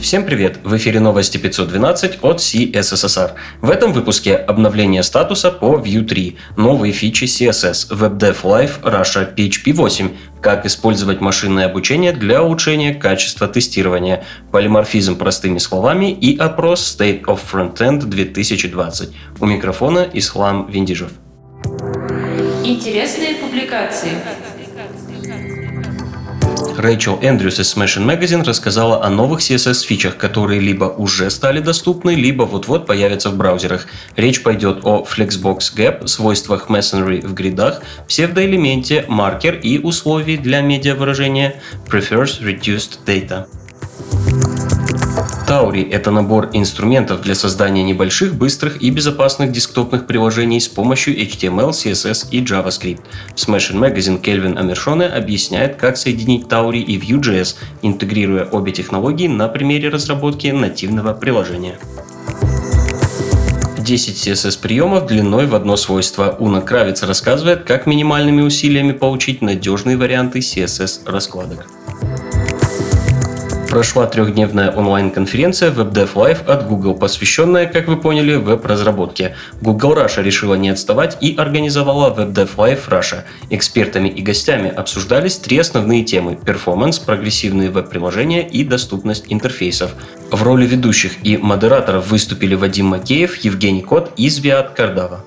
Всем привет! В эфире новости 512 от CSSR. В этом выпуске обновление статуса по Vue 3, новые фичи CSS, WebDev Live Russia PHP 8, как использовать машинное обучение для улучшения качества тестирования, полиморфизм простыми словами и опрос State of Frontend 2020. У микрофона Ислам Виндижев. Интересные публикации. Рэйчел Эндрюс из Smashing Magazine рассказала о новых CSS-фичах, которые либо уже стали доступны, либо вот-вот появятся в браузерах. Речь пойдет о Flexbox Gap, свойствах Masonry в гридах, псевдоэлементе, маркер и условий для медиавыражения Prefers Reduced Data. Tauri – это набор инструментов для создания небольших, быстрых и безопасных десктопных приложений с помощью HTML, CSS и JavaScript. В Smashing Magazine Кельвин Амершоне объясняет, как соединить Tauri и Vue.js, интегрируя обе технологии на примере разработки нативного приложения. 10 CSS приемов длиной в одно свойство. Уна Кравец рассказывает, как минимальными усилиями получить надежные варианты CSS раскладок прошла трехдневная онлайн-конференция WebDev Live от Google, посвященная, как вы поняли, веб-разработке. Google Russia решила не отставать и организовала WebDev Live Russia. Экспертами и гостями обсуждались три основные темы – перформанс, прогрессивные веб-приложения и доступность интерфейсов. В роли ведущих и модераторов выступили Вадим Макеев, Евгений Кот и Звиат Кардава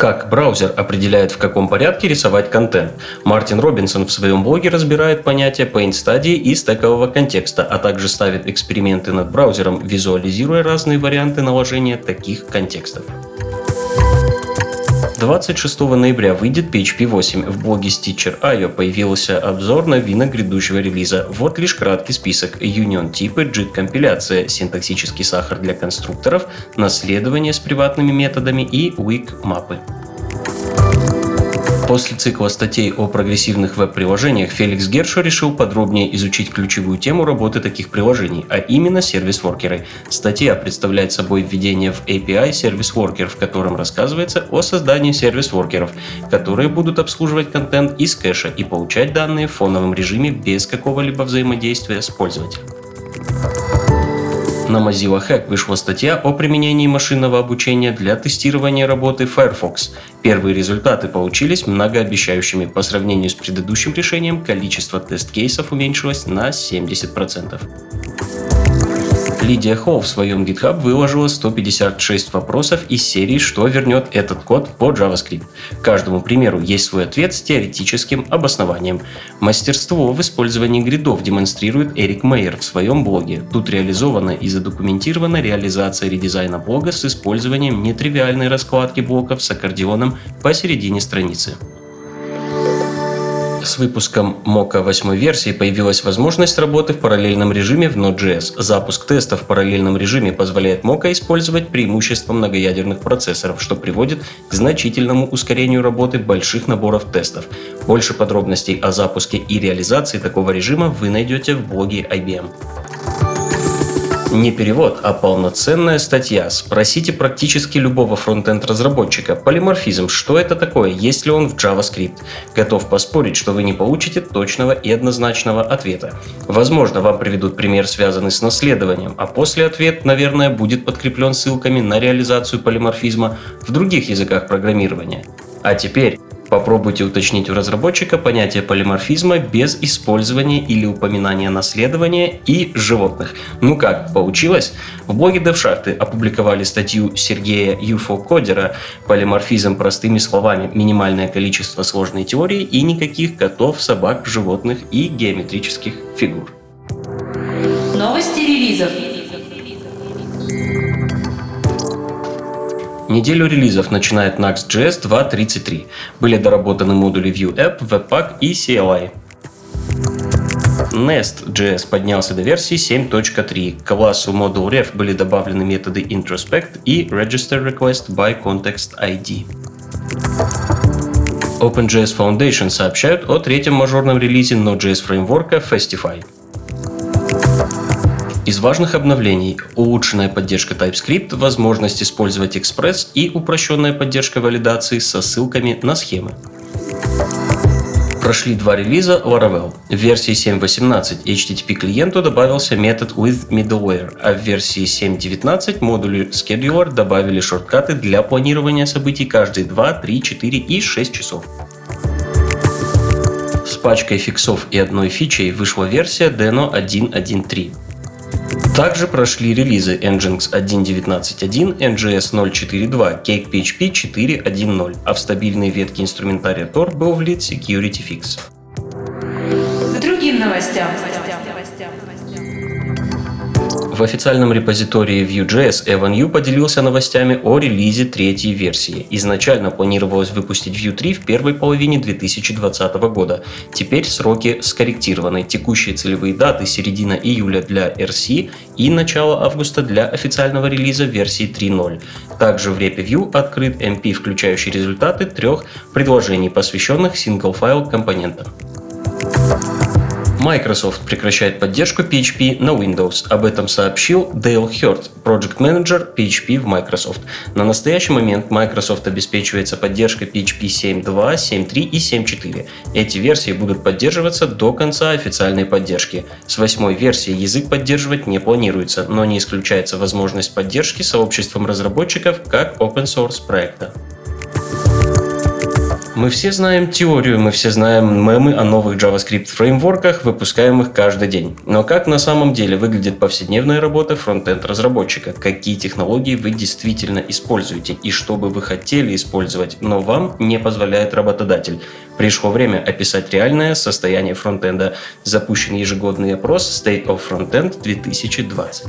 как браузер определяет, в каком порядке рисовать контент. Мартин Робинсон в своем блоге разбирает понятия paint стадии и стекового контекста, а также ставит эксперименты над браузером, визуализируя разные варианты наложения таких контекстов. 26 ноября выйдет PHP 8. В блоге Stitcher.io появился обзор новинок грядущего релиза. Вот лишь краткий список. Union типы, JIT компиляция, синтаксический сахар для конструкторов, наследование с приватными методами и weak мапы. После цикла статей о прогрессивных веб-приложениях Феликс Гершо решил подробнее изучить ключевую тему работы таких приложений, а именно сервис-воркеры. Статья представляет собой введение в API сервис-воркер, в котором рассказывается о создании сервис-воркеров, которые будут обслуживать контент из кэша и получать данные в фоновом режиме без какого-либо взаимодействия с пользователем. На Mozilla Hack вышла статья о применении машинного обучения для тестирования работы Firefox. Первые результаты получились многообещающими. По сравнению с предыдущим решением, количество тест-кейсов уменьшилось на 70%. Лидия Холл в своем GitHub выложила 156 вопросов из серии «Что вернет этот код по JavaScript?». Каждому примеру есть свой ответ с теоретическим обоснованием. Мастерство в использовании гридов демонстрирует Эрик Мейер в своем блоге. Тут реализована и задокументирована реализация редизайна блога с использованием нетривиальной раскладки блоков с аккордеоном посередине страницы. С выпуском Mocha 8 версии появилась возможность работы в параллельном режиме в Node.js. Запуск тестов в параллельном режиме позволяет Mocha использовать преимущества многоядерных процессоров, что приводит к значительному ускорению работы больших наборов тестов. Больше подробностей о запуске и реализации такого режима вы найдете в блоге IBM. Не перевод, а полноценная статья. Спросите практически любого фронтенд-разработчика. Полиморфизм, что это такое, есть ли он в JavaScript? Готов поспорить, что вы не получите точного и однозначного ответа. Возможно, вам приведут пример, связанный с наследованием, а после ответ, наверное, будет подкреплен ссылками на реализацию полиморфизма в других языках программирования. А теперь Попробуйте уточнить у разработчика понятие полиморфизма без использования или упоминания наследования и животных. Ну как, получилось? В блоге DevShafты опубликовали статью Сергея Юфо Кодера «Полиморфизм простыми словами. Минимальное количество сложной теории и никаких котов, собак, животных и геометрических фигур». Новости релизов. Неделю релизов начинает Next.js 2.33. Были доработаны модули Vue App, Webpack и CLI. Nest.js поднялся до версии 7.3. К классу Module были добавлены методы introspect и register request by context ID. OpenJS Foundation сообщают о третьем мажорном релизе Node.js фреймворка Festify. Из важных обновлений – улучшенная поддержка TypeScript, возможность использовать Express и упрощенная поддержка валидации со ссылками на схемы. Прошли два релиза Laravel. В версии 7.18 HTTP клиенту добавился метод with middleware, а в версии 7.19 модулю scheduler добавили шорткаты для планирования событий каждые 2, 3, 4 и 6 часов. С пачкой фиксов и одной фичей вышла версия Deno 1.1.3. Также прошли релизы Nginx 1.19.1, NGS 0.4.2, CakePHP 4.1.0, а в стабильные ветки инструментария Tor был влит Security Fix. К другим новостям. В официальном репозитории Vue.js Evan Yu поделился новостями о релизе третьей версии. Изначально планировалось выпустить Vue 3 в первой половине 2020 года. Теперь сроки скорректированы. Текущие целевые даты середина июля для RC и начало августа для официального релиза версии 3.0. Также в репе Vue открыт MR, включающий результаты трех предложений, посвященных single-file компонентам. Microsoft прекращает поддержку PHP на Windows. Об этом сообщил Дейл Хёрт, Project Manager PHP в Microsoft. На настоящий момент Microsoft обеспечивается поддержкой PHP 7.2, 7.3 и 7.4. Эти версии будут поддерживаться до конца официальной поддержки. С восьмой версии язык поддерживать не планируется, но не исключается возможность поддержки сообществом разработчиков как open source проекта. Мы все знаем теорию, мы все знаем мемы о новых JavaScript фреймворках, выпускаемых каждый день. Но как на самом деле выглядит повседневная работа фронтенд разработчика? Какие технологии вы действительно используете и что бы вы хотели использовать, но вам не позволяет работодатель? Пришло время описать реальное состояние фронтенда. Запущен ежегодный опрос State of Frontend 2020.